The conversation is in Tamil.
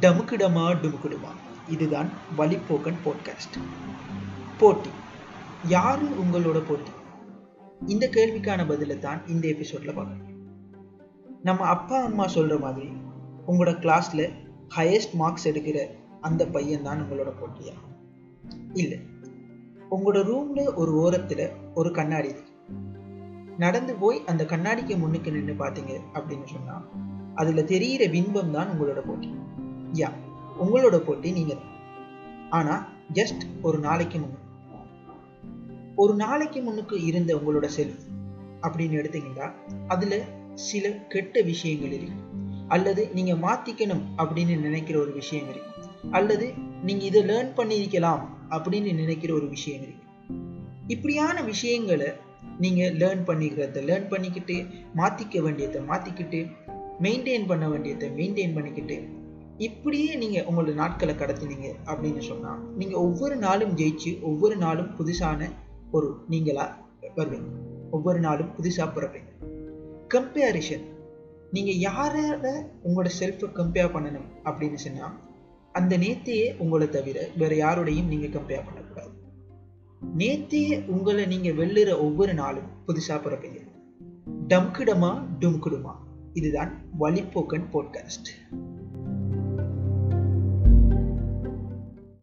டமுக்குடமா டுமுக்கிடுமா. இதுதான் வழிப்போக்கன் போட்காஸ்ட் போட்டி. யாரு உங்களோட போட்டி? இந்த கேள்விக்கான பதிலை தான் இந்த எபிசோட்ல பார்க்கணும். நம்ம அப்பா அம்மா சொல்ற மாதிரி உங்களோட கிளாஸ்ல ஹையஸ்ட் மார்க்ஸ் எடுக்கிற அந்த பையன் தான் உங்களோட போட்டியா? இல்லை. உங்களோட ரூம்ல ஒரு ஓரத்துல ஒரு கண்ணாடி இருக்கு. நடந்து போய் அந்த கண்ணாடிக்கு முன்னுக்கு நின்று பார்த்தீங்க அப்படின்னு சொன்னா அதுல தெரியிற பிம்பம் தான் உங்களோட போட்டி. யா உங்களோட போட்டி நீங்க தான். ஆனா ஜஸ்ட் ஒரு நாளைக்கு முன்னு ஒரு நாளைக்கு முன்னுக்கு இருந்த உங்களோட செல்ஃப் அப்படின்னு எடுத்தீங்கன்னா அதுல சில கெட்ட விஷயங்கள் இருக்கு அல்லது நீங்க மாத்திக்கணும் அப்படின்னு நினைக்கிற ஒரு விஷயம் இருக்கு அல்லது நீங்க இதை லேர்ன் பண்ணியிருக்கலாம் அப்படின்னு நினைக்கிற ஒரு விஷயம் இருக்கு இப்படியான விஷயங்களை நீங்க லேர்ன் பண்ணிக்கிறத லேர்ன் பண்ணிக்கிட்டு மாத்திக்க வேண்டியதை மாத்திக்கிட்டு மெயின்டைன் பண்ண வேண்டியதை மெயின்டைன் பண்ணிக்கிட்டு இப்படியே நீங்கள் உங்களோட நாட்களை கடத்தினீங்க அப்படின்னு சொன்னால் நீங்கள் ஒவ்வொரு நாளும் ஜெயிச்சு ஒவ்வொரு நாளும் புதுசான ஒரு நீங்களா வருவீங்க. ஒவ்வொரு நாளும் புதுசாக பிறப்பீங்க. கம்பேரிஷன் நீங்கள் யாரோட உங்களோட செல்ஃபை கம்பேர் பண்ணணும் அப்படின்னு சொன்னால் அந்த நேத்தையே உங்களை தவிர வேறு யாரோடையும் நீங்கள் கம்பேர் பண்ணக்கூடாது. நேத்தையே உங்களை நீங்கள் வெள்ளுற ஒவ்வொரு நாளும் புதுசாக பிறப்பீங்க. டம்குடமா டும்குடுமா. இதுதான் வழிப்போக்கன் போட்காஸ்ட்